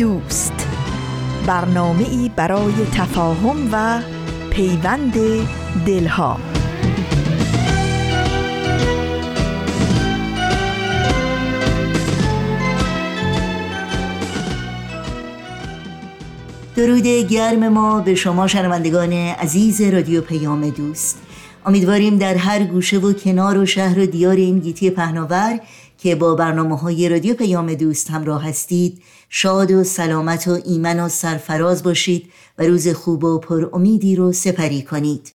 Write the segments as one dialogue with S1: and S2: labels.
S1: دوست. برنامه ای برای تفاهم و پیوند دلها.
S2: درود گرم ما به شما شنوندگان عزیز رادیو پیام دوست. امیدواریم در هر گوشه و کنار و شهر و دیار این گیتی پهناور که با برنامه های رادیو پیام دوست همراه هستید. شاد و سلامت و ایمن و سرفراز باشید و روز خوب و پر امیدی رو سپری کنید.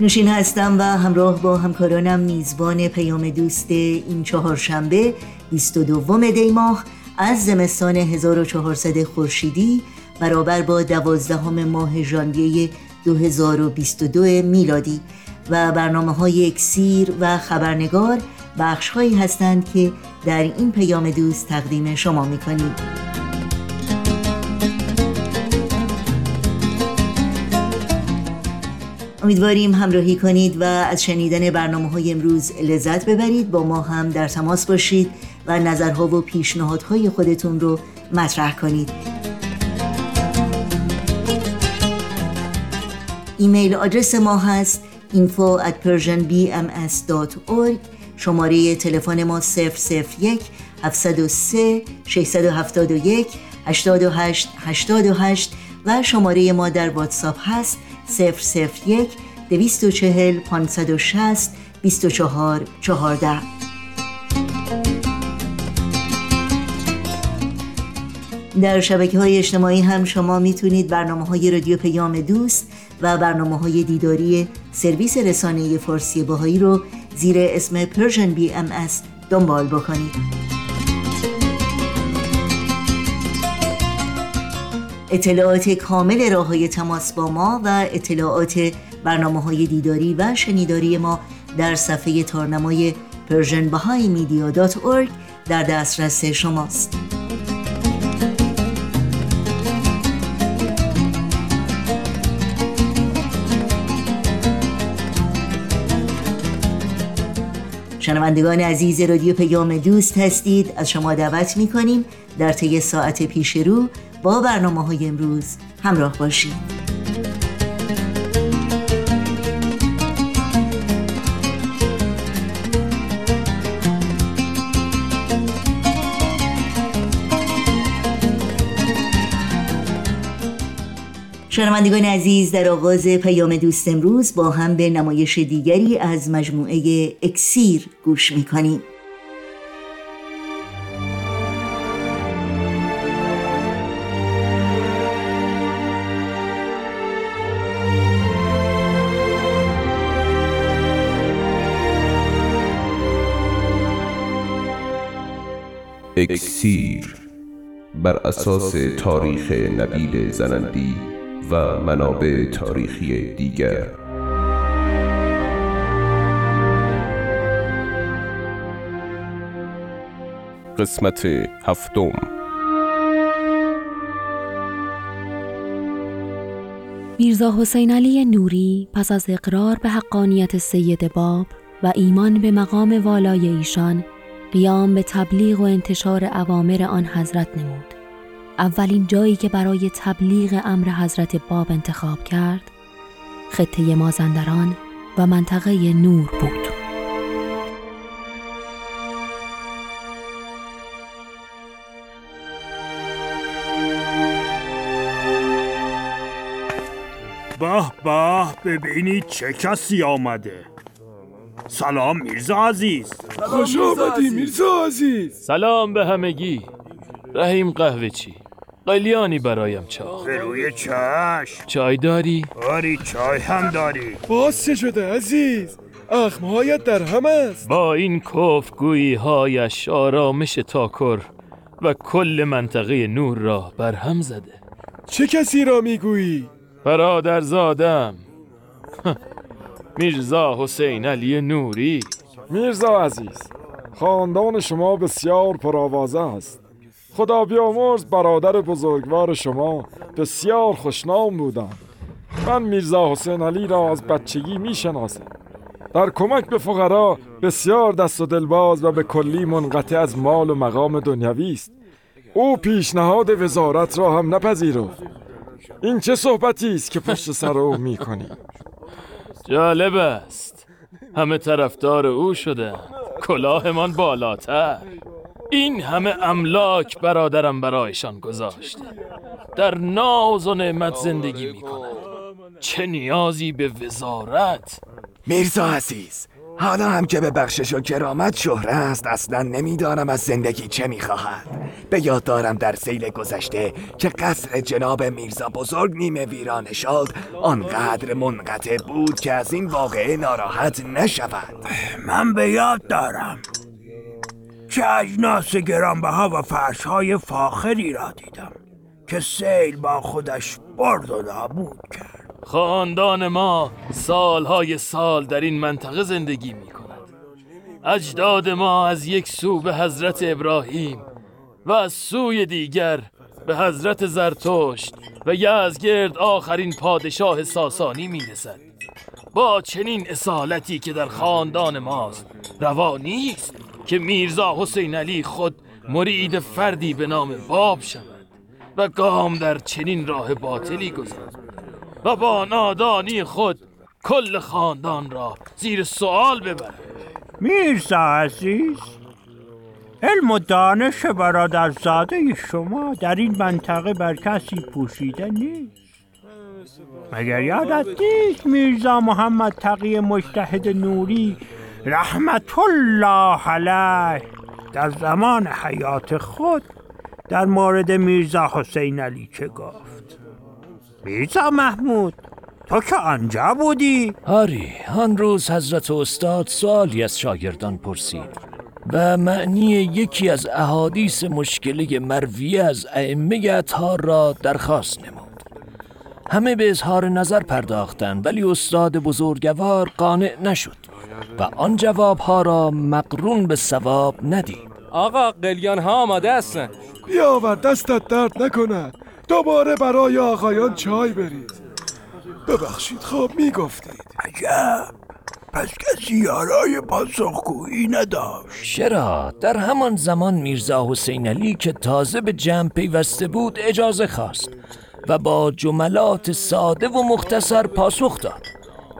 S2: نوشین هستم و همراه با همکارانم میزبان پیام دوست این چهارشنبه 22 دی ماه از زمستان 1400 خورشیدی برابر با دوازدهم ماه ژانویه 2022 میلادی. و برنامه های اکسیر و خبرنگار بخش هایی هستند که در این پیام دوست تقدیم شما می‌کنیم. امیدواریم همراهی کنید و از شنیدن برنامه های امروز لذت ببرید. با ما هم در تماس باشید و نظرها و پیشنهادهای خودتون رو مطرح کنید. ایمیل آدرس ما هست info at persianbms.org شماره تلفن ما 001 703 671 828 828 و شماره ما در واتساپ هست 001 240 560 24 14 در شبکه های اجتماعی هم شما می‌تونید برنامه های رادیو پیام دوست و برنامه های دیداری سرویس رسانه فارسی باهایی رو زیر اسم بی ام دنبال بکنید. اطلاعات کامل راه های تماس با ما و اطلاعات برنامه های دیداری و شنیداری ما در صفحه تارنمای پرژن در دسترس شماست. شنوندگان عزیز رادیو پیام دوست هستید. از شما دعوت می کنیم در طی ساعت پیش رو با برنامه های امروز همراه باشید. شنوندگان عزیز در آغاز پیام دوست امروز با هم به نمایش دیگری از مجموعه اکسیر گوش می‌کنیم.
S3: اکسیر بر اساس تاریخ نبیل زنندی و منابع تاریخی دیگر. قسمت هفتم.
S4: میرزا حسین علی نوری پس از اقرار به حقانیت سید باب و ایمان به مقام والای ایشان قیام به تبلیغ و انتشار اوامر آن حضرت نمود. اولین جایی که برای تبلیغ امر حضرت باب انتخاب کرد خطه مازندران و منطقه نور بود.
S5: به به ببینید چه کسی آمده. سلام میرزا عزیز.
S6: خوش آمدی میرزا عزیز.
S7: سلام به همگی. رحیم قهوه چی؟ قلیانی برایم
S5: به روی چشم
S7: چای داری؟
S5: آری چای هم داری.
S6: باز چه شده عزیز؟ اخمهایت در هم است.
S7: با این کفگویی هایش آرامش تاکر و کل منطقه نور را برهم زده.
S6: چه کسی را می‌گویی؟
S7: برادر زادم میرزا حسین علی نوری.
S6: میرزا عزیز خاندان شما بسیار پرآوازه است. خدا بیامرز برادر بزرگوار شما. بسیار خوشنام بودند من میرزا حسین علی را از بچگی می‌شناسم. در کمک به فقرا بسیار دست و دلباز و به کلی منقطع از مال و مقام دنیوی است. او پیشنهاد وزارت را هم نپذیرفت. این چه صحبتی است که پشت سر او می‌کنی؟
S7: جالب است. همه طرفدار او شده. کلاهمان بالاتر. این همه املاک برادرم برایشان گذاشته در ناز و نعمت زندگی می‌کنند. چه نیازی به وزارت؟
S8: میرزا عزیز حالا هم که به بخشش و کرامت شهره است اصلا نمی‌دانم از زندگی چه می‌خواهد. به یاد دارم در سیل گذشته که قصر جناب میرزا بزرگ نیمه ویران شد آنقدر منقطع بود که از این واقعه ناراحت نشود.
S5: من به یاد دارم. چه اجناس گرانبها و فرشهای فاخری را دیدم که سیل با خودش برد و نابود کرد.
S7: خاندان ما سالهای سال در این منطقه زندگی می کند اجداد ما از یک سو به حضرت ابراهیم و از سوی دیگر به حضرت زرتشت و یزگرد آخرین پادشاه ساسانی می رسد با چنین اصالتی که در خاندان ماست روا نیست که میرزا حسین علی خود مرید فردی به نام باب شود و گام در چنین راه باطلی گذارد و با نادانی خود کل خاندان را زیر سوال ببرد.
S5: میرزا عزیز علم و دانش برادرزاده شما در این منطقه بر کسی پوشیده نیست. مگر یادت نیست میرزا محمد تقی مجتهد نوری رحمت الله علیه. در زمان حیات خود در مورد میرزا حسین علی چه گفت؟ میرزا محمود تو که آنجا بودی؟
S9: آری آن روز حضرت استاد سوالی از شاگردان پرسید و معنی یکی از احادیث مشکله مرویه از ائمه اطهار را درخواست نمود. همه به اظهار نظر پرداختند ولی استاد بزرگوار قانع نشد. و آن جوابها را مقرون به ثواب ندید.
S10: آقا قلیان ها آماده هستن.
S6: بیاور دستت درد نکند دوباره برای آقایان چای برید. ببخشید خواب می‌گفتید.
S5: عجب. پس کسی یارای پاسخگویی نداشت.
S9: چرا؟ در همان زمان میرزا حسین علی که تازه به جمع پیوسته بود اجازه خواست و با جملات ساده و مختصر پاسخ داد.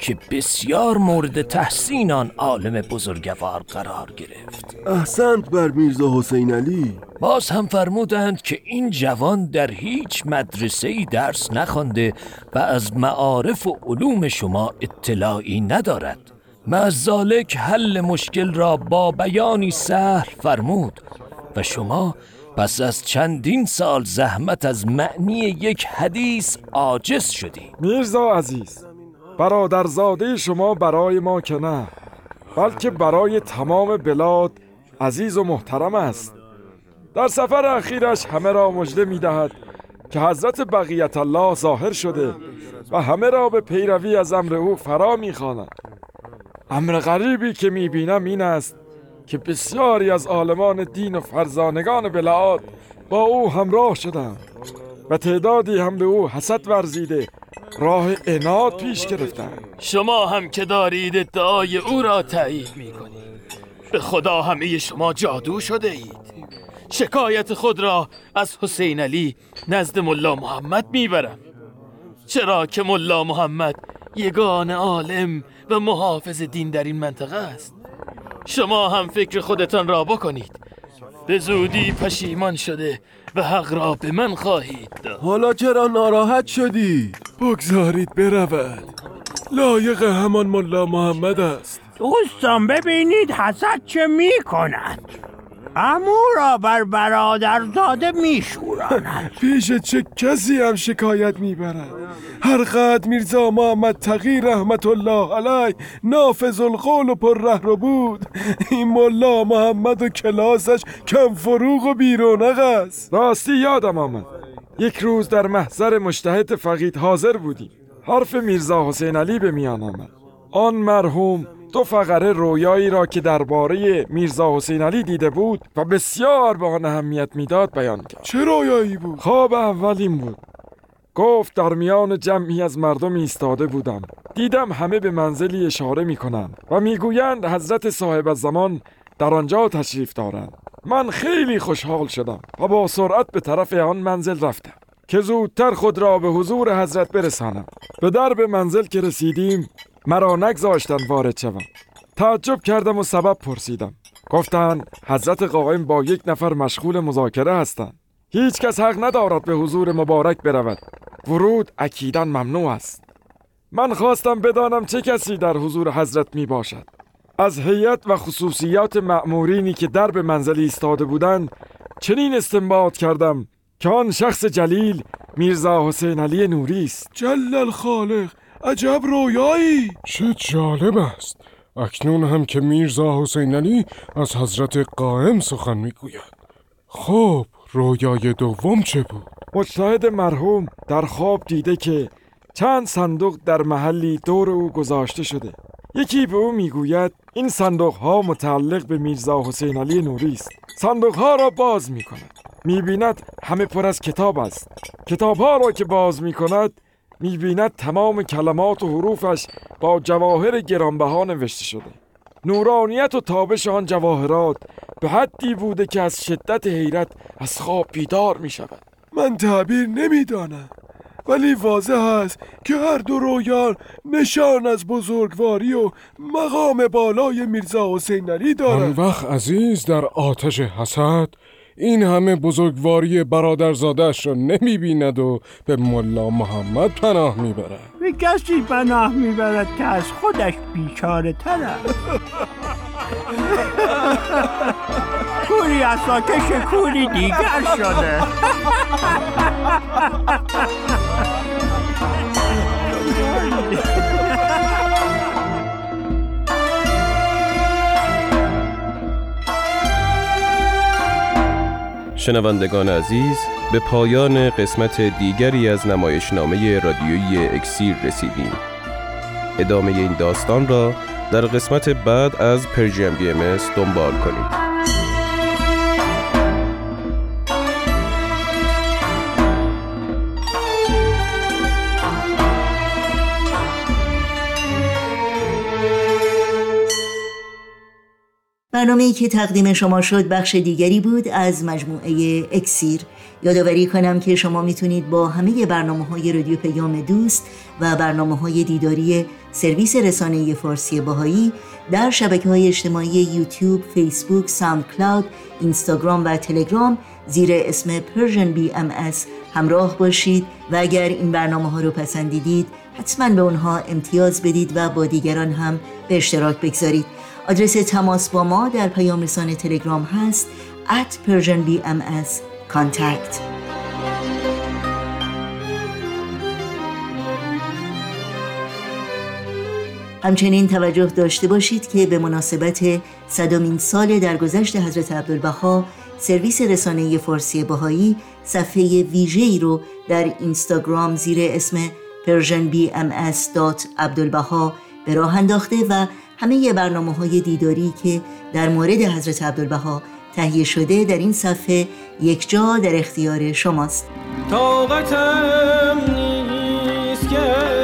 S9: که بسیار مورد تحسین آن عالم بزرگوار قرار گرفت.
S11: احسنت بر میرزا حسین علی.
S9: باز هم فرمودند که این جوان در هیچ مدرسه ای درس نخوانده و از معارف و علوم شما اطلاعی ندارد. مزالک حل مشکل را با بیانی سهل فرمود و شما پس از چندین سال زحمت از معنی یک حدیث عاجز شدی
S6: میرزا عزیز برادرزاده شما برای ما که نه بلکه برای تمام بلاد عزیز و محترم است. در سفر اخیرش همه را مژده می دهد که حضرت بقیت الله ظاهر شده و همه را به پیروی از امر او فرا می امر غریبی که می بینم این است که بسیاری از عالمان دین و فرزانگان بلاد با او همراه شدند و تعدادی هم به او حسد ورزیده راه اناد پیش گرفتند
S7: شما هم که دارید ادعای او را تایید می کنید به خدا همه شما جادو شده اید. شکایت خود را از حسین علی نزد ملا محمد می‌برم. چرا که ملا محمد یگان عالم و محافظ دین در این منطقه است. شما هم فکر خودتان را بکنید. به زودی پشیمان شده و حق را به من خواهید داد.
S11: حالا چرا ناراحت شدی؟
S6: بگذارید برود.
S11: لایق همان ملا محمد است.
S5: دوستان ببینید حسد چه می‌کند. امو را بر برادرزاده میشوراند.
S11: پیش چه کسی هم شکایت می‌برد؟ هر قد میرزا محمد تقی رحمت الله علی نافذ القول و پر ره بود این ملا محمد و کلاسش کم فروغ و بیرونق است.
S6: راستی یادم آمد. یک روز در محضر مشتهد فقید حاضر بودیم. حرف میرزا حسین علی به میان آمد. آن مرحوم دو فقره رویایی را که درباره میرزا حسین علی دیده بود و بسیار به آن اهمیت می‌داد بیان کرد.
S11: چه رویایی بود؟
S6: خواب اول این بود. گفت در میان جمعی از مردم ایستاده بودم. دیدم همه به منزلی اشاره می‌کنند و می‌گویند حضرت صاحب زمان در آنجا تشریف دارند. من خیلی خوشحال شدم و با سرعت به طرف آن منزل رفتم که زودتر خود را به حضور حضرت برسانم. به درب منزل که رسیدیم مرا نگذاشتن وارد شوم. تعجب کردم و سبب پرسیدم. گفتند حضرت قائم با یک نفر مشغول مذاکره هستند. هیچ کس حق ندارد به حضور مبارک برود. ورود اکیدا ممنوع است. من خواستم بدانم چه کسی در حضور حضرت می باشد از هیئت و خصوصیات مأمورینی که در به منزل ایستاده بودند چنین استنباط کردم که آن شخص جلیل میرزا حسین علی نوری است.
S11: جل الخالق عجب رویایی!
S12: چه جالب است. اکنون هم که میرزا حسین علی از حضرت قائم سخن می‌گوید. خب رویای دوم چه بود؟
S6: مجتهد مرحوم در خواب دیده که چند صندوق در محلی دور او گذاشته شده. یکی به او می‌گوید این صندوق ها متعلق به میرزا حسین علی نوری است. صندوق ها را باز می کند می بیند همه پر از کتاب است. کتاب ها را که باز می کند می بیند تمام کلمات و حروفش با جواهر گرانبها نوشته شده. نورانیت و تابش آن جواهرات به حدی بوده که از شدت حیرت از خواب بیدار می شود
S11: من تعبیر نمی‌دانم. ولی واضح است که هر دو رویان نشان از بزرگواری و مقام بالای میرزا حسین علی
S12: آن
S11: دارد
S12: وقت عزیز در آتش حسد این همه بزرگواری برادرزادش را نمی بیند و به ملا محمد پناه می برد
S5: به کسی پناه می‌برد که از خودش بیچاره تر است. کوری اساکش کوری دیگر شده.
S3: شنوندگان عزیز به پایان قسمت دیگری از نمایشنامه رادیویی اکسیر رسیدیم. ادامه این داستان را در قسمت بعد از پرژیم بی دنبال کنید.
S2: برنامه که تقدیم شما شد بخش دیگری بود از مجموعه اکسیر. یادآوری کنم که شما می‌تونید با همه برنامه های رادیو پیام دوست و برنامه های دیداری سرویس رسانه فارسی بهایی در شبکه های اجتماعی یوتیوب، فیسبوک، ساوند کلاود، اینستاگرام و تلگرام زیر اسم بی ام همراه باشید و اگر این برنامه ها رو پسندیدید حتما به اونها امتیاز بدید و با دیگران هم به اشتراک بگذارید. آدرس تماس با ما در پیام رسانه تلگرام هست at persianbms contact. همچنین توجه داشته باشید که به مناسبت صدامین سال درگذشت حضرت عبدالبها سرویس رسانه فارسی بهایی صفحه ویژه‌ای رو در اینستاگرام زیر اسم persianbms.abdulbaha به راه انداخته و همه برنامه های دیداری که در مورد حضرت عبدالبها تهیه شده در این صفحه یک جا در اختیار شماست.
S13: طاقتم نیست که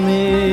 S13: me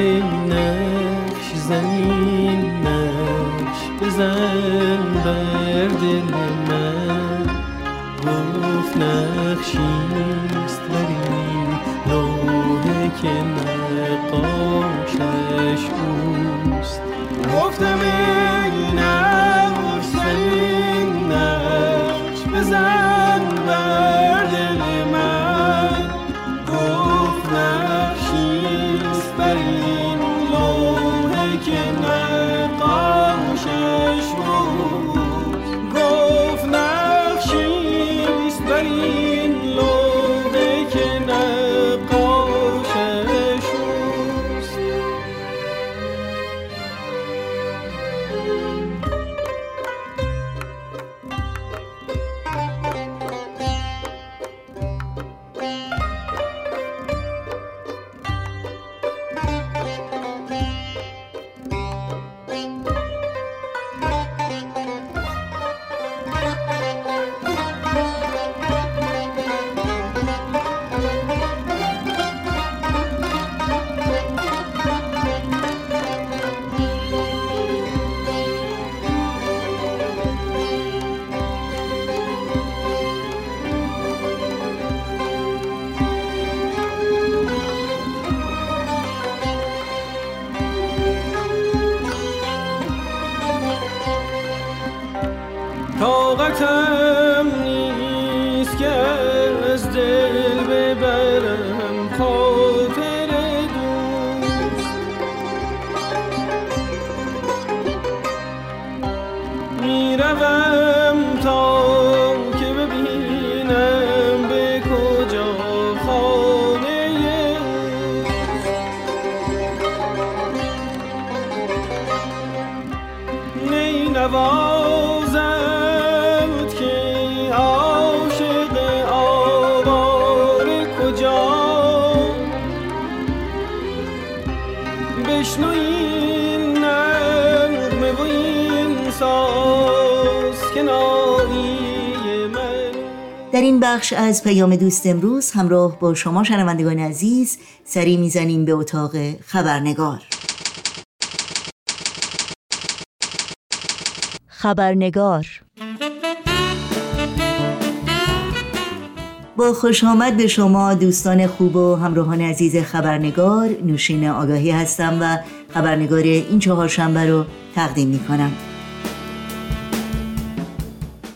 S13: از
S2: پیام دوست امروز همراه با شما شنوندگان عزیز سری می‌زنیم به اتاق خبرنگار. خبرنگار. با خوش آمد به شما دوستان خوب و همراهان عزیز خبرنگار. نوشین آگاهی هستم و خبرنگار این چهارشنبه رو تقدیم می کنم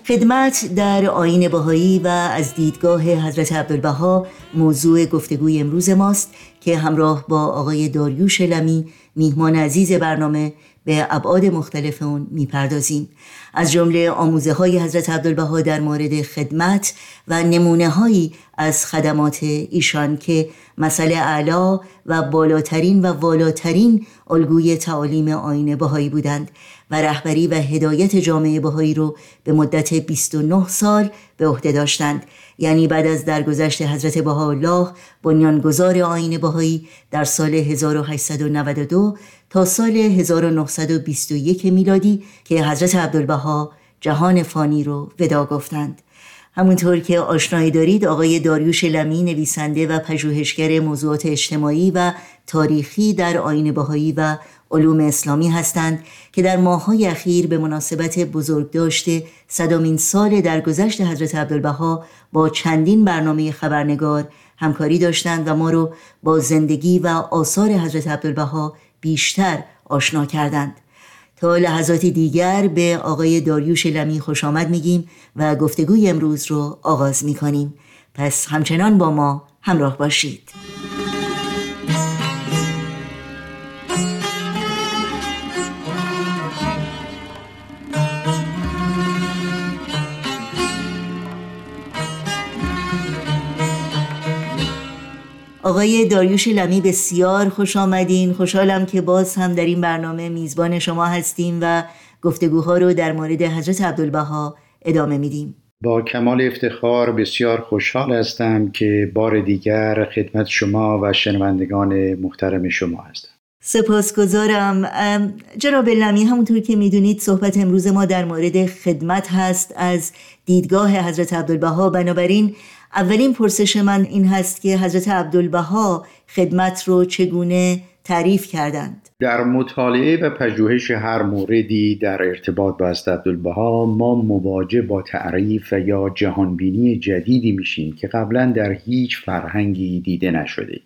S2: خدمت در آین بهایی و از دیدگاه حضرت عبدالبها موضوع گفتگوی امروز ماست که همراه با آقای داریوش لمی میهمان عزیز برنامه به ابعاد مختلف اون می‌پردازیم. از جمله آموزه های حضرت عبدالبها در مورد خدمت و نمونه هایی از خدمات ایشان که مسئله اعلا و بالاترین و والاترین الگوی تعالیم آین بهایی بودند. و رهبری و هدایت جامعه بهایی رو به مدت 29 سال به عهده داشتند. یعنی بعد از درگذشت حضرت بهاءالله بنیانگذار آین بهایی در سال 1892 تا سال 1921 میلادی که حضرت عبدالبها جهان فانی رو ودا گفتند. همونطور که آشنایی دارید آقای داریوش لمی نویسنده و پژوهشگر موضوعات اجتماعی و تاریخی در آین بهایی و علوم اسلامی هستند که در ماه‌های اخیر به مناسبت بزرگداشت صدامین سال درگذشت حضرت عبدالبها با چندین برنامه خبرنگار همکاری داشتند و ما رو با زندگی و آثار حضرت عبدالبها بیشتر آشنا کردند. تا لحظاتی دیگر به آقای داریوش لمی خوش آمد میگیم و گفتگوی امروز رو آغاز می‌کنیم. پس همچنان با ما همراه باشید. آقای داریوش لمی بسیار خوش آمدین. خوشحالم که باز هم در این برنامه میزبان شما هستیم و گفتگوها رو در مورد حضرت عبدالبها ادامه میدیم.
S14: با کمال افتخار بسیار خوشحال هستم که بار دیگر خدمت شما و شنوندگان محترم شما هستم.
S2: سپاسگزارم. جناب لمی همونطور که می‌دونید صحبت امروز ما در مورد خدمت هست از دیدگاه حضرت عبدالبها. بنابراین اولین پرسش من این هست که حضرت عبدالبها خدمت رو چگونه تعریف کردند.
S14: در مطالعه و پژوهش هر موردی در ارتباط با حضرت عبدالبها ما مواجه با تعریف یا جهانبینی جدیدی میشیم که قبلا در هیچ فرهنگی دیده نشده.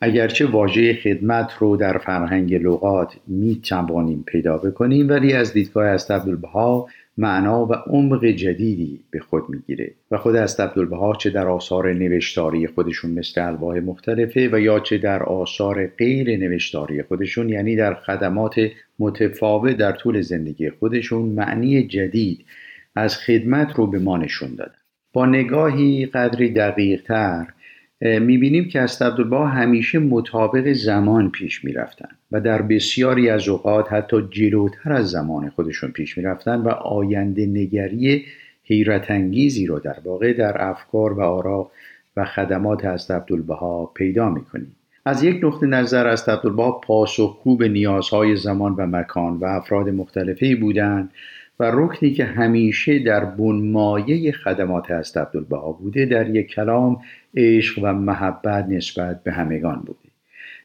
S14: اگرچه واژه خدمت رو در فرهنگ لغات می توانیم پیدا بکنیم ولی از دیدگاه است عبدالبها معنا و عمق جدیدی به خود می‌گیره. و خود است عبدالبها چه در آثار نوشتاری خودشون مثل الواح مختلفه و یا چه در آثار غیر نوشتاری خودشون یعنی در خدمات متفاوت در طول زندگی خودشون معنی جدید از خدمت رو به ما نشون دادن. با نگاهی قدری دقیق تر می‌بینیم که از عبدالبها همیشه مطابق زمان پیش می‌رفتن و در بسیاری از اوقات حتی جلوتر از زمان خودشون پیش می‌رفتن و آینده نگری حیرت انگیزی رو در واقع در افکار و آرا و خدمات از عبدالبها پیدا می‌کنیم. از یک نقطه نظر از عبدالبها پاسخگو به نیازهای زمان و مکان و افراد مختلفی بودند. و رکنی که همیشه در بنمایه خدمات است عبدالبها بوده در یک کلام عشق و محبت نسبت به همگان بوده.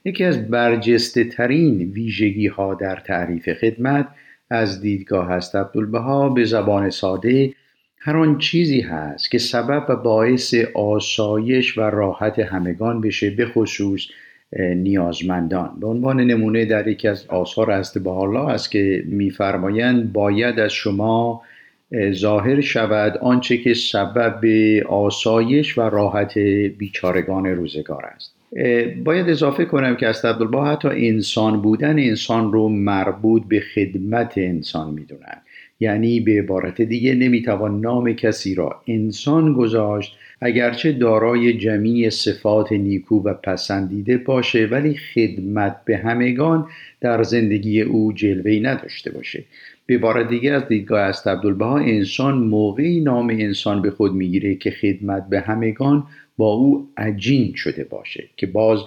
S14: یکی از برجسته ترین ویژگی ها در تعریف خدمت از دیدگاه است عبدالبها به زبان ساده هر آن چیزی هست که سبب و باعث آسایش و راحت همگان بشه به خصوص نیازمندان. به عنوان نمونه در یکی از آثار است به الله است که میفرمایند باید از شما ظاهر شود آنچه که سبب آسایش و راحت بیچارگان روزگار است. باید اضافه کنم که از عبدالبا حتی انسان بودن انسان رو مربوط به خدمت انسان می‌دونن. یعنی به عبارت دیگه نمی‌توان نام کسی را انسان گذاشت اگرچه دارای جمعی صفات نیکو و پسندیده باشه ولی خدمت به همگان در زندگی او جلوهی نداشته باشه. به عبارت دیگه از دیدگاه است عبدالبها انسان موقعی نام انسان به خود می‌گیره که خدمت به همگان با او عجین شده باشه که باز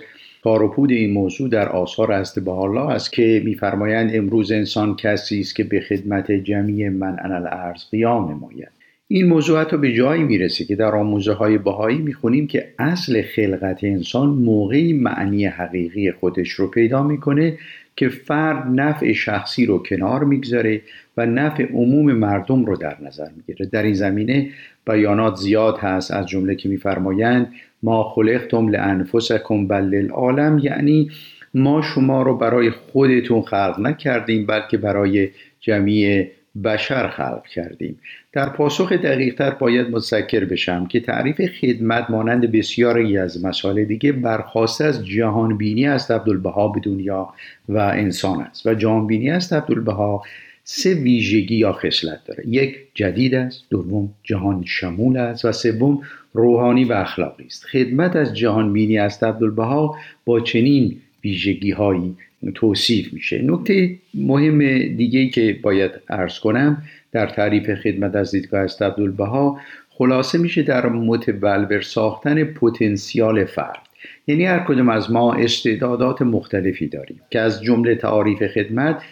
S14: کار این موضوع در آثار است به الله است که میفرمایند امروز انسان کسی است که به خدمت جمعی من انال ارز قیام نماید. این موضوع حتی به جایی می‌رسه که در آموزه های بهایی می‌خونیم که اصل خلقت انسان موقعی معنی حقیقی خودش رو پیدا می‌کنه که فرد نفع شخصی رو کنار می‌گذاره و نفع عموم مردم رو در نظر می‌گیره. در این زمینه بیانات زیاد هست از جمله که میفرمایند ما خلقتم لانفسکم بل للعالم یعنی ما شما رو برای خودتون خلق نکردیم بلکه برای جمعی بشر خلق کردیم. در پاسخ دقیقتر باید متذکر بشم که تعریف خدمت مانند بسیاری از مسائل دیگه برخواسته از جهانبینی است عبدالبها به دنیا و انسان است. و جهانبینی است عبدالبها سه ویژگی یا خصلت داره. یک جدید است دوم جهان شمول است و سوم روحانی و اخلاقی است. خدمت از جهانبینی است عبدالبها با چنین ویژگی هایی توصیف میشه. نکته مهم دیگه که باید عرض کنم در تعریف خدمت از دیدگاه است عبدالبها خلاصه میشه در متولور ساختن پتانسیال فرد. یعنی هر کدوم از ما استعدادات مختلفی داریم که از جمله تعاریف خدمت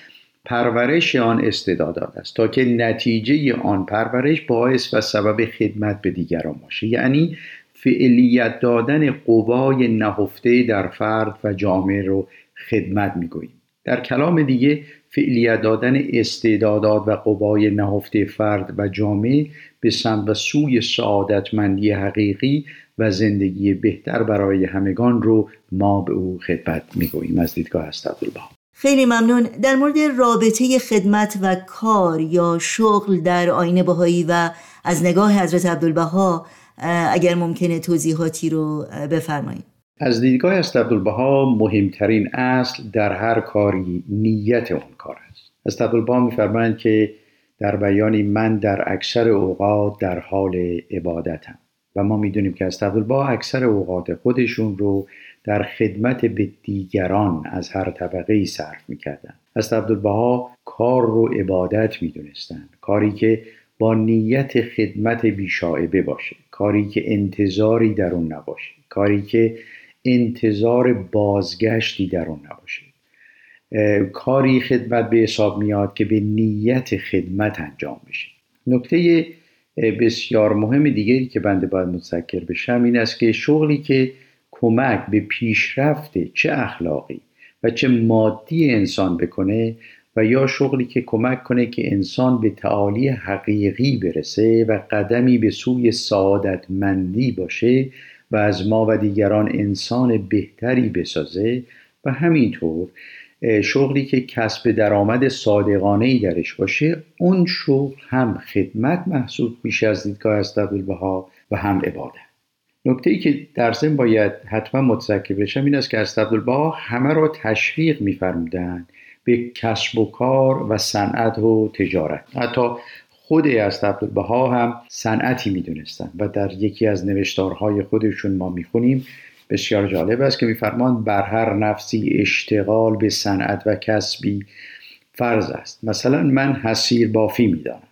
S14: پرورش آن استعدادات است تا که نتیجه آن پرورش باعث و سبب خدمت به دیگران باشه. یعنی فعلیت دادن قوای نهفته در فرد و جامعه رو خدمت می‌گوییم. در کلام دیگه فعلیت دادن استعدادات و قوای نهفته فرد و جامعه به سمت و سوی سعادتمندی حقیقی و زندگی بهتر برای همگان رو ما به او خدمت می‌گوییم. از دیدگاه
S2: خیلی ممنون. در مورد رابطه خدمت و کار یا شغل در آین بهایی و از نگاه حضرت عبدالبها اگر ممکنه توضیحاتی رو بفرمایید.
S14: از دیدگاه است عبدالبها مهمترین اصل در هر کاری نیت اون کار است. از عبدالبها میفرمایند که در بیانی من در اکثر اوقات در حال عبادتم و ما می‌دونیم که از عبدالبها اکثر اوقات خودشون رو در خدمت به دیگران از هر طبقه ای صرف می‌کردن از عبدالبها کار رو عبادت می‌دونستند. کاری که با نیت خدمت بیشاعبه باشه. کاری که انتظاری در اون نباشه. کاری که انتظار بازگشتی در اون نباشه. کاری خدمت به حساب میاد که به نیت خدمت انجام بشه. نکته بسیار مهم دیگری که بنده باید متذکر بشم این است که شغلی که کمک به پیشرفت چه اخلاقی و چه مادی انسان بکنه و یا شغلی که کمک کنه که انسان به تعالی حقیقی برسه و قدمی به سوی سعادتمندی باشه و از ما و دیگران انسان بهتری بسازه و همینطور شغلی که کسب درآمد صادقانه ای درش باشه اون شغل هم خدمت محسوب میشه از دیدگاه استبدالبها و هم عبادت. نکته ای که در ضمن باید حتما متذکر بشم این است که استبدالبها همه را تشویق میفرمودند به کسب و کار و صنعت و تجارت. حتی خود استبدالبها هم صنعتی می‌دونستن و در یکی از نوشتارهای خودشون ما می‌خونیم. بسیار جالب است که میفرمان بر هر نفسی اشتغال به صنعت و کسبی فرض است. مثلا من حسیر بافی می‌دانم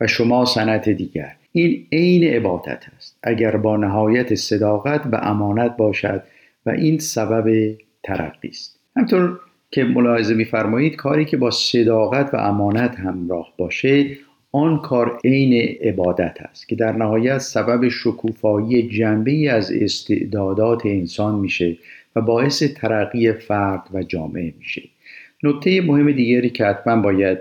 S14: و شما صنعت دیگر. این عین عبادت است. اگر با نهایت صداقت و امانت باشد و این سبب ترقی است. همطور که ملاحظه میفرمایید کاری که با صداقت و امانت همراه باشه آن کار عین عبادت است که در نهایت سبب شکوفایی جنبه از استعدادات انسان میشه و باعث ترقی فرد و جامعه میشه. نکته مهم دیگری که حتما باید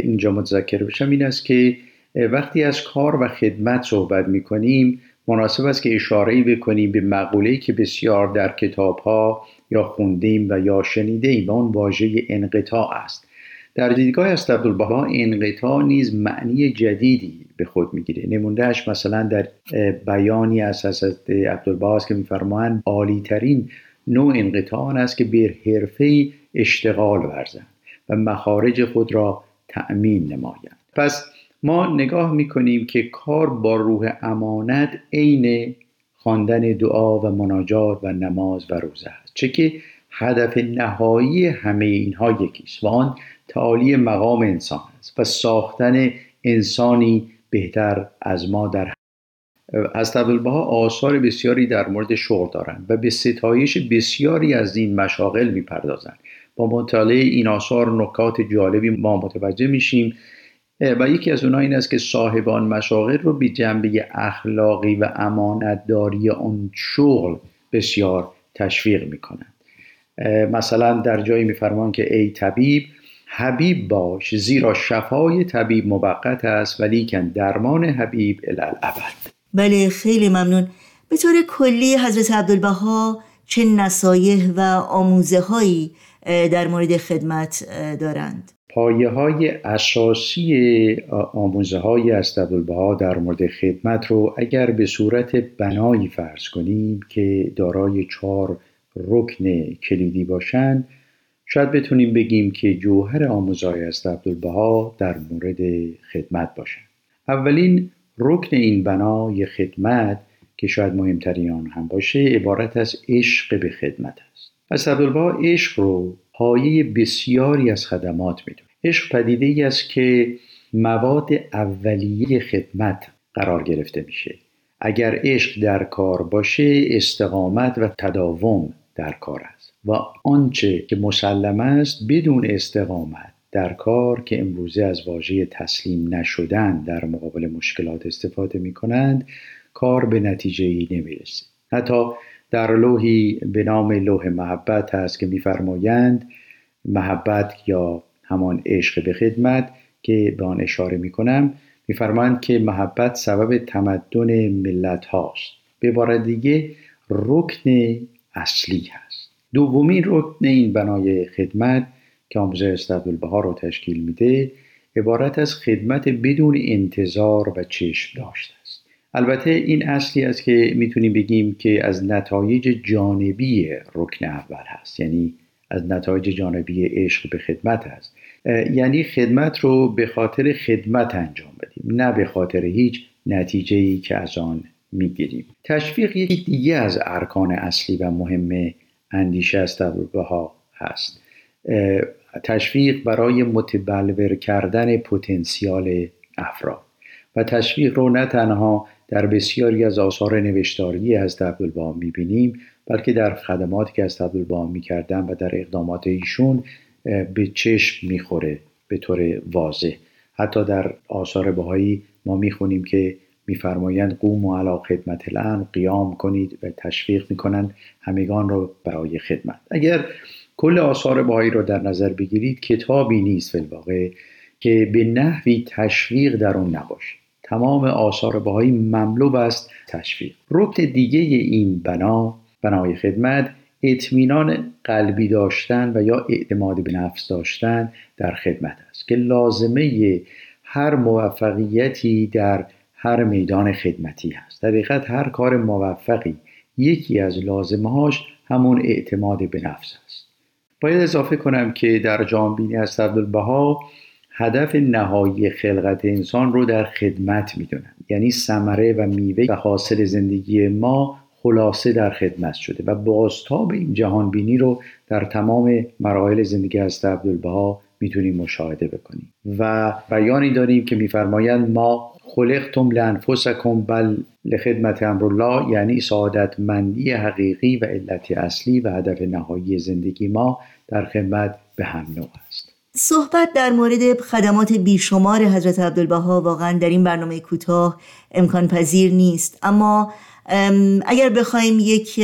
S14: اینجا متذکر بشم این است که وقتی از کار و خدمت صحبت می‌کنیم مناسب است که اشاره بکنیم به مقوله‌ای که بسیار در کتاب ها یا خوندیم و یا شنیده و اون واژه انقطاع است. در دیدگاه است عبدالبها انقطاع نیز معنی جدیدی به خود می‌گیره. نموندهش مثلا در بیانی از حضرت عبدالبها است که میفرمایند عالی ترین نوع انقطاع آن است که به حرفه اشتغال ورزند و مخارج خود را تأمین نمایند. پس ما نگاه می‌کنیم که کار با روح امانت عین خواندن دعا و مناجات و نماز و روزه است. چه که هدف نهایی همه اینها یکیست و آن تعالی مقام انسان است و ساختن انسانی بهتر از ما در از ها آثار بسیاری در مورد شغل دارند و به ستایش بسیاری از این مشاغل می‌پردازند. با مطالعه این آثار نکات جالبی ما متوجه میشیم و یکی از اونها این است که صاحبان مشاغل رو به جنبه اخلاقی و امانتداری آن شغل بسیار تشویق می‌کنند. مثلا در جایی میفرمان که ای طبیب حبیب باش زیرا شفای طبیب موقت است ولیکن درمان حبیب الالعبد
S2: بله خیلی ممنون. به طور کلی حضرت عبدالبها چه نصایح و آموزه هایی در مورد خدمت دارند؟
S14: پایه های اساسی آموزه های از عبدالبها در مورد خدمت رو اگر به صورت بنایی فرض کنیم که دارای چهار رکن کلیدی باشند شاید بتونیم بگیم که جوهر آموزهای است عبدالبها در مورد خدمت باشند اولین رکن این بنای خدمت که شاید مهمترین آن هم باشه عبارت از عشق به خدمت است. از عبدالبها عشق رو پایه بسیاری از خدمات می‌دونه. عشق پدیده ای است که مواد اولیه خدمت قرار گرفته میشه. اگر عشق در کار باشه استقامت و تداوم در کار است. و آنچه که مسلم است بدون استقامت در کار که امروزه از واژه تسلیم نشدن در مقابل مشکلات استفاده می کنند کار به نتیجه ای نمی حتی در لوحی به نام لوح محبت هست که میفرمایند محبت یا همان عشق به خدمت که به آن اشاره می کنم میفرمایند که محبت سبب تمدن ملت هاست به بار دیگه رکن اصلی هست. دومین رکن این بنای خدمت که آموزه استعدالبها رو تشکیل میده عبارت از خدمت بدون انتظار و چشم داشته است. البته این اصلی است که می‌تونیم بگیم که از نتایج جانبی رکن اول هست. یعنی از نتایج جانبی عشق به خدمت هست. یعنی خدمت رو به خاطر خدمت انجام بدیم نه به خاطر هیچ نتیجه ای که از آن می‌گیریم. تشویق یکی دیگه از ارکان اصلی و مهم اندیشه از ها هست. تشویق برای متبلور کردن پتانسیال افراد. و تشویق رو نه تنها در بسیاری از آثار نوشتاری از عبدالبها می‌بینیم بلکه در خدماتی که از عبدالبها می‌کردن و در اقدامات ایشون به چشم می‌خوره به طور واضح. حتی در آثار بهایی ما می‌خونیم که میفرمایند قوم و علا خدمت الان قیام کنید و تشویق می‌کنند همگان را برای خدمت. اگر کل آثار بهایی را در نظر بگیرید کتابی نیست فی که به نحوی تشویق در اون نباشه. تمام آثار بهایی مملو است تشویق. رکن دیگه این بنا بنای خدمت اطمینان قلبی داشتن و یا اعتماد به نفس داشتن در خدمت است که لازمه هر موفقیتی در هر میدان خدمتی هست. در حقیقت هر کار موفقی یکی از لازمهاش همون اعتماد به نفس است. باید اضافه کنم که در جانبینی از عبدالبها هدف نهایی خلقت انسان رو در خدمت می‌دونن. یعنی ثمره و میوه و حاصل زندگی ما خلاصه در خدمت شده و بازتاب این جهان بینی رو در تمام مراحل زندگی از عبدالبها می‌تونیم مشاهده بکنیم. و بیانی داریم که میفرمایند ما خلقتم لانفسکم بل لخدمت امرالله یعنی سعادتمندی حقیقی و علت اصلی و هدف نهایی زندگی ما در خدمت به هم نوع است.
S2: صحبت در مورد خدمات بیشمار حضرت عبدالبها واقعا در این برنامه کوتاه امکان پذیر نیست اما اگر بخوایم یک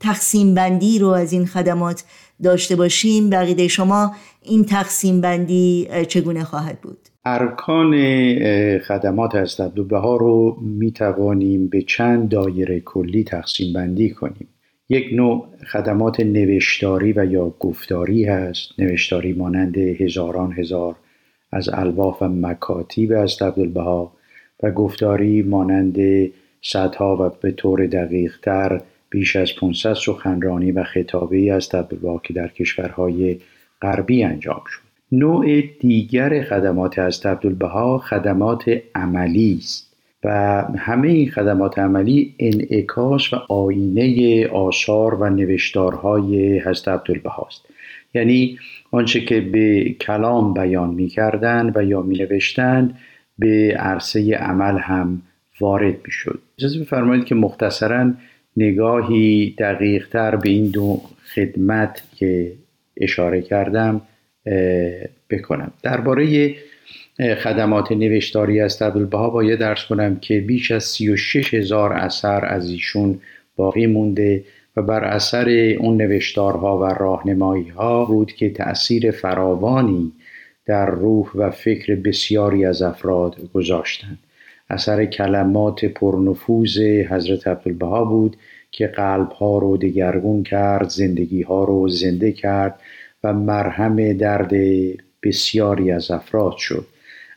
S2: تقسیم بندی رو از این خدمات داشته باشیم بقیده شما این تقسیم بندی چگونه خواهد بود؟
S14: ارکان خدمات از عبدالبها رو می توانیم به چند دایره کلی تقسیم بندی کنیم یک نوع خدمات نوشتاری و یا گفتاری هست نوشتاری مانند هزاران هزار از الواف و مکاتیب از عبدالبها و گفتاری مانند صدها و به طور دقیق تر بیش از 500 سخنرانی و خطابه از که در کشورهای غربی انجام شد. نوع دیگر خدمات از عبدالبها خدمات عملی است و همه این خدمات عملی انعکاس و آینه آثار و نوشتارهای حضرت عبدالبها است. یعنی آنچه که به کلام بیان می و یا می نوشتند به عرصه عمل هم وارد می شد اجازه بفرمایید که مختصرا نگاهی دقیق تر به این دو خدمت که اشاره کردم بکنم. درباره خدمات نوشتاری از عبدالبها باید درس کنم که بیش از 36 هزار اثر از ایشون باقی مونده و بر اثر اون نوشتارها و راهنمایی ها بود که تأثیر فراوانی در روح و فکر بسیاری از افراد گذاشتند. اثر کلمات پرنفوذ حضرت عبدالبها بود که قلب ها رو دگرگون کرد زندگی ها رو زنده کرد و مرهم درد بسیاری از افراد شد.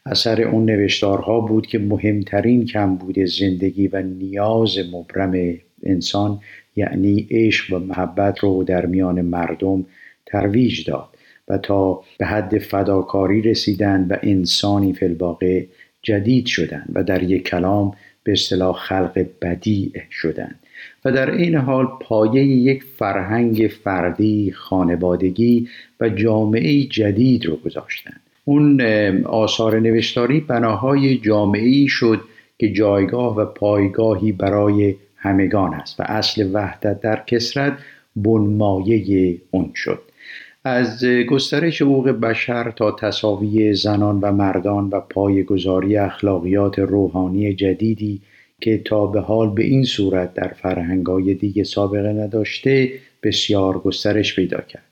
S14: اثر اون نوشتارها بود که مهمترین کم بود زندگی و نیاز مبرم انسان یعنی عشق و محبت رو در میان مردم ترویج داد و تا به حد فداکاری رسیدن و انسانی فلباقه جدید شدند و در یک کلام به اصطلاح خلق بدیع شدند و در این حال پایه یک فرهنگ فردی خانوادگی و جامعه جدید رو گذاشتند اون آثار نوشتاری بناهای جامعی شد که جایگاه و پایگاهی برای همگان است و اصل وحدت در کسرت بنمایه اون شد. از گسترش حقوق بشر تا تصاوی زنان و مردان و پایگذاری اخلاقیات روحانی جدیدی که تا به حال به این صورت در فرهنگای دیگه سابقه نداشته بسیار گسترش پیدا کرد.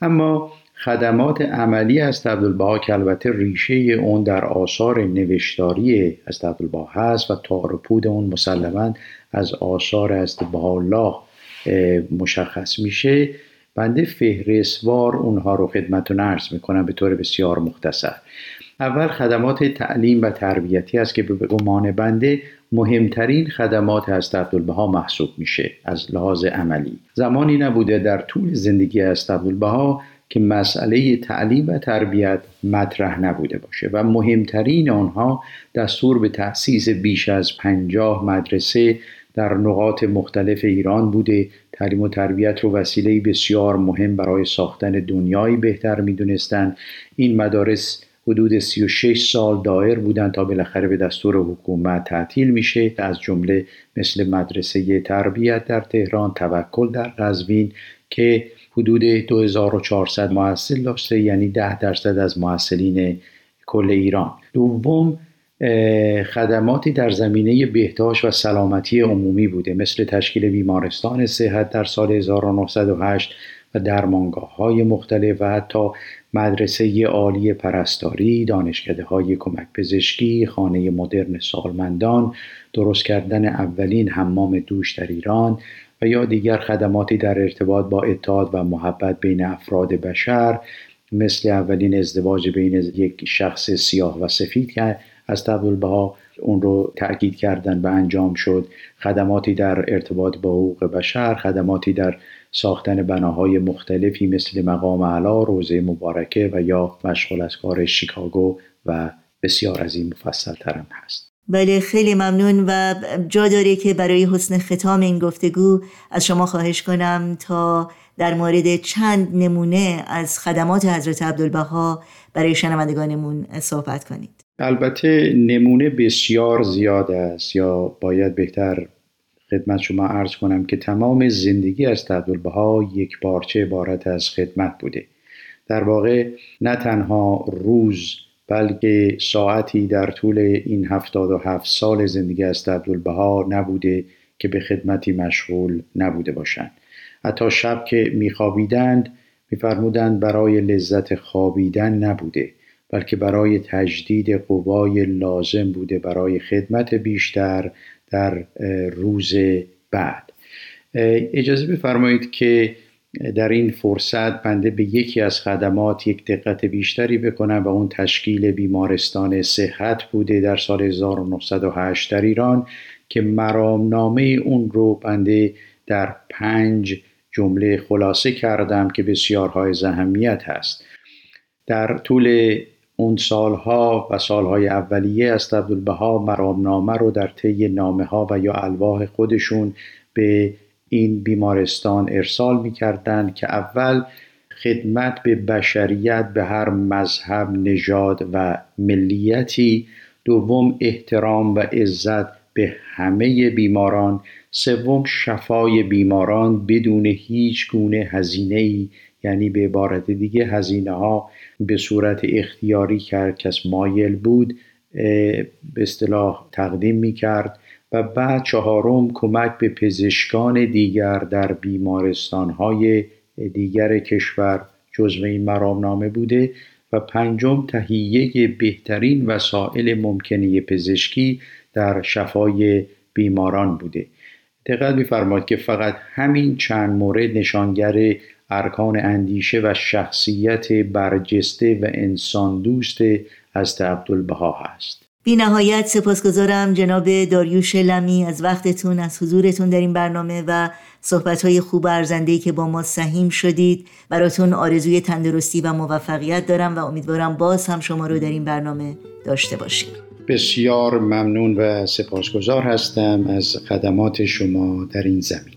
S14: اما خدمات عملی از عبدالبها که البته ریشه اون در آثار نوشتاری از عبدالبها هست و تارپود اون مسلما از آثار از الله مشخص میشه. بنده فهرستوار اونها رو خدمتون عرض می‌کنم به طور بسیار مختصر. اول خدمات تعلیم و تربیتی است که به گمان بنده مهمترین خدمات از عبدالبها محسوب میشه از لحاظ عملی. زمانی نبوده در طول زندگی از عبدالبها که مسئله تعلیم و تربیت مطرح نبوده باشه و مهمترین آنها دستور به تأسیس بیش از پنجاه مدرسه در نقاط مختلف ایران بوده. تعلیم و تربیت رو وسیله بسیار مهم برای ساختن دنیایی بهتر می‌دونستند این مدارس حدود 36 سال دایر بودند تا بالاخره به دستور حکومت تعطیل میشه. از جمله مثل مدرسه تربیت در تهران توکل در قزوین که حدود 2400 محصل داشته یعنی 10 درصد از محصلین کل ایران. دوم خدماتی در زمینه بهداشت و سلامتی عمومی بوده. مثل تشکیل بیمارستان صحت در سال 1908 و درمانگاه های مختلف و حتی مدرسه عالی پرستاری، دانشکده های کمک پزشکی، خانه مدرن سالمندان، درست کردن اولین حمام دوش در ایران و یا دیگر خدماتی در ارتباط با اتحاد و محبت بین افراد بشر مثل اولین ازدواج بین یک شخص سیاه و سفید که از عبدالبها اون رو تأکید کردن و انجام شد. خدماتی در ارتباط با حقوق بشر خدماتی در ساختن بناهای مختلفی مثل مقام علا روزه مبارکه و یا مشغول از کار شیکاگو و بسیار از این مفصل ترم هست.
S2: بله خیلی ممنون و جا داره که برای حسن ختام این گفتگو از شما خواهش کنم تا در مورد چند نمونه از خدمات حضرت عبدالبها برای شنوندگانمون صحبت کنید.
S14: البته نمونه بسیار زیاد است یا باید بهتر خدمت شما عرض کنم که تمام زندگی از عبدالبها یک بارچه عبارت از خدمت بوده. در واقع نه تنها روز بلکه ساعتی در طول این هفتاد و هفت سال زندگی از عبدالبها نبوده که به خدمتی مشغول نبوده باشند. حتی شب که میخوابیدند میفرمودند برای لذت خوابیدن نبوده. بلکه برای تجدید قوای لازم بوده برای خدمت بیشتر در روز بعد. اجازه بفرمایید که در این فرصت بنده به یکی از خدمات یک دقت بیشتری بکنم و اون تشکیل بیمارستان صحت بوده در سال 1908 در ایران که مرامنامه اون رو بنده در پنج جمله خلاصه کردم که بسیار های اهمیت هست. در طول اون سالها و سالهای اولیه از عبدالبها مرامنامه رو در طی نامه ها و یا الواح خودشون به این بیمارستان ارسال می که اول خدمت به بشریت به هر مذهب نژاد و ملیتی دوم احترام و عزت به همه بیماران سوم شفای بیماران بدون هیچ گونه هزینه ای یعنی به عبارت دیگه هزینه ها به صورت اختیاری کرد. کس مایل بود به اصطلاح تقدیم می کرد و بعد چهارم کمک به پزشکان دیگر در بیمارستان های دیگر کشور جزو این مرامنامه بوده و پنجم تهیه بهترین وسایل ممکنه پزشکی در شفای بیماران بوده. دقت میفرمایید که فقط همین چند مورد نشانگر ارکان اندیشه و شخصیت برجسته و انسان دوست از عبدالبها هست.
S2: بی نهایت سپاسگزارم جناب داریوش لمی از وقتتون از حضورتون در این برنامه و صحبتهای خوب ارزندهی که با ما سهیم شدید. براتون آرزوی تندرستی و موفقیت دارم و امیدوارم باز هم شما رو در این برنامه داشته باشیم.
S14: بسیار ممنون و سپاسگزار هستم از خدمات شما در این زمینه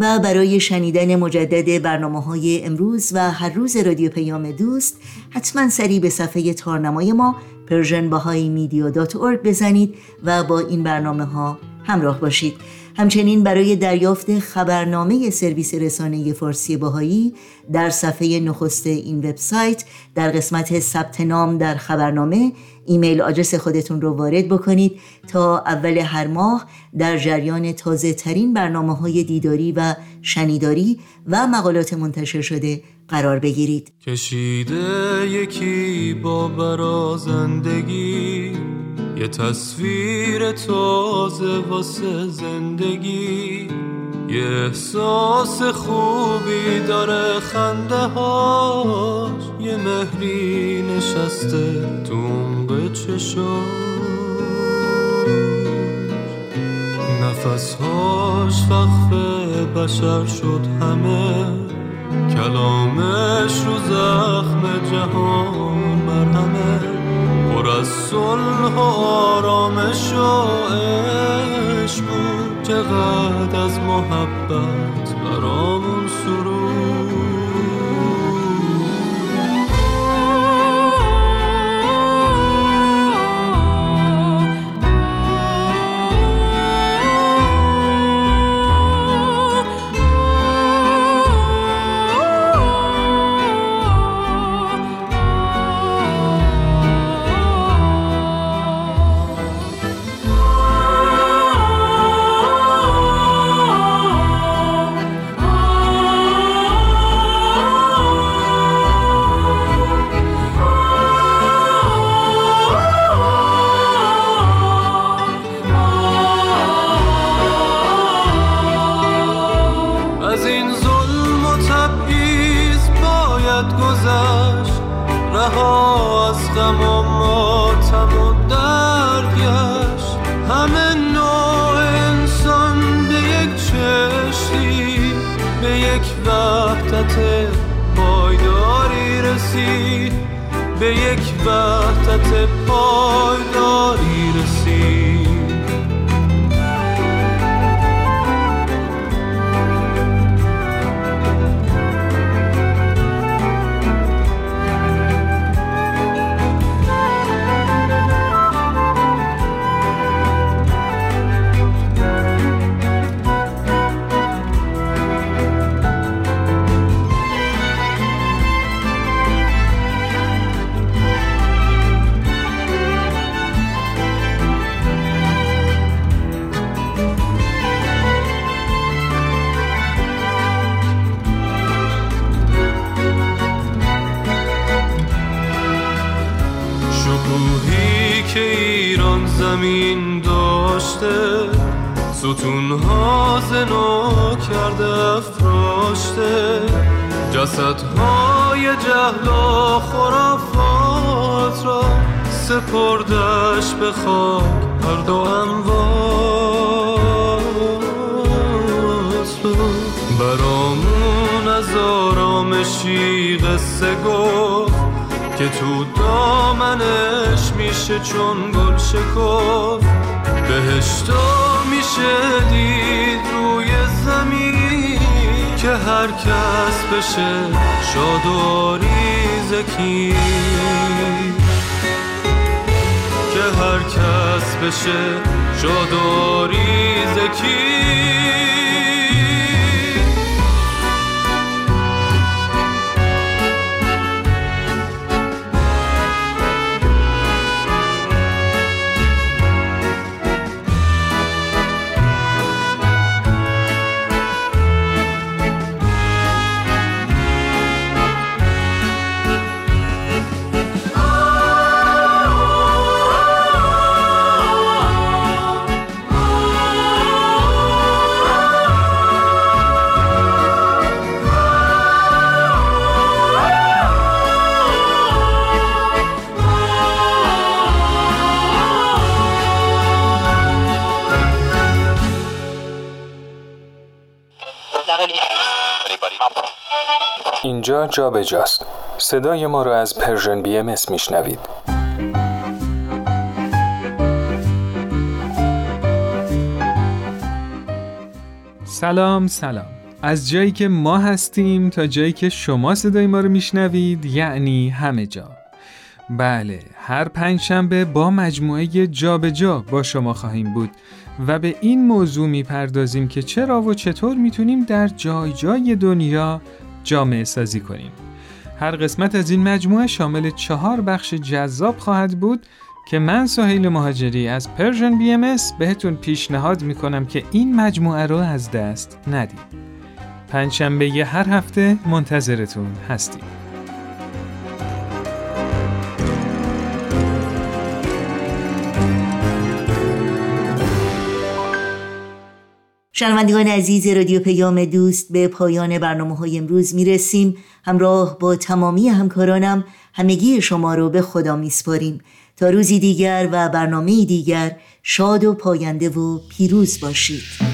S2: و برای شنیدن مجدد برنامه های امروز و هر روز رادیو پیام دوست حتما سری به صفحه تارنمای ما persianbahaimedia.org بزنید و با این برنامه ها همراه باشید. همچنین برای دریافت خبرنامه سرویس رسانه فارسی باهایی در صفحه نخست این وبسایت در قسمت ثبت نام در خبرنامه ایمیل آدرس خودتون رو وارد بکنید تا اول هر ماه در جریان تازه ترین برنامه های دیداری و شنیداری و مقالات منتشر شده قرار بگیرید.
S15: کشیده یکی با برازندگی یه تصویر تازه واسه زندگی. یه احساس خوبی داره خنده هاش یه مهری نشسته تو چشاش نفسهاش وقف بشر شد همه. کلامش رو زخم جهان مرهمه. پر از صلح و آرامش و عشق بود. چقدر از محبت برامون کرده افراشته. جسدهای جهل و خرافات را سپردش به خاک هر دو را برامون از آرامشی قصه گفت که تو دامنش میشه چون گل شکفت. بهشتا میشه دید که هر کس بشه شاد و ریزکی که هر کس بشه شاد و ریزکی
S16: اینجا جا به جاست صدای ما را از Persian BMS میشنوید.
S17: سلام سلام. از جایی که ما هستیم تا جایی که شما صدای ما رو میشنوید یعنی همه جا. بله هر پنج شنبه با مجموعه جا به جا با شما خواهیم بود و به این موضوع می‌پردازیم که چرا و چطور می‌تونیم در جای جای دنیا جامعه سازی کنیم. هر قسمت از این مجموعه شامل چهار بخش جذاب خواهد بود که من سهیل مهاجری از پرژن بی ام بهتون پیشنهاد می‌کنم که این مجموعه رو از دست ندید. پنجشنبه هر هفته منتظرتون هستیم.
S2: شنوندگان عزیز رادیو پیام دوست به پایان برنامه های امروز می رسیم همراه با تمامی همکارانم همگی شما رو به خدا می سپاریم تا روزی دیگر و برنامه دیگر شاد و پاینده و پیروز باشید.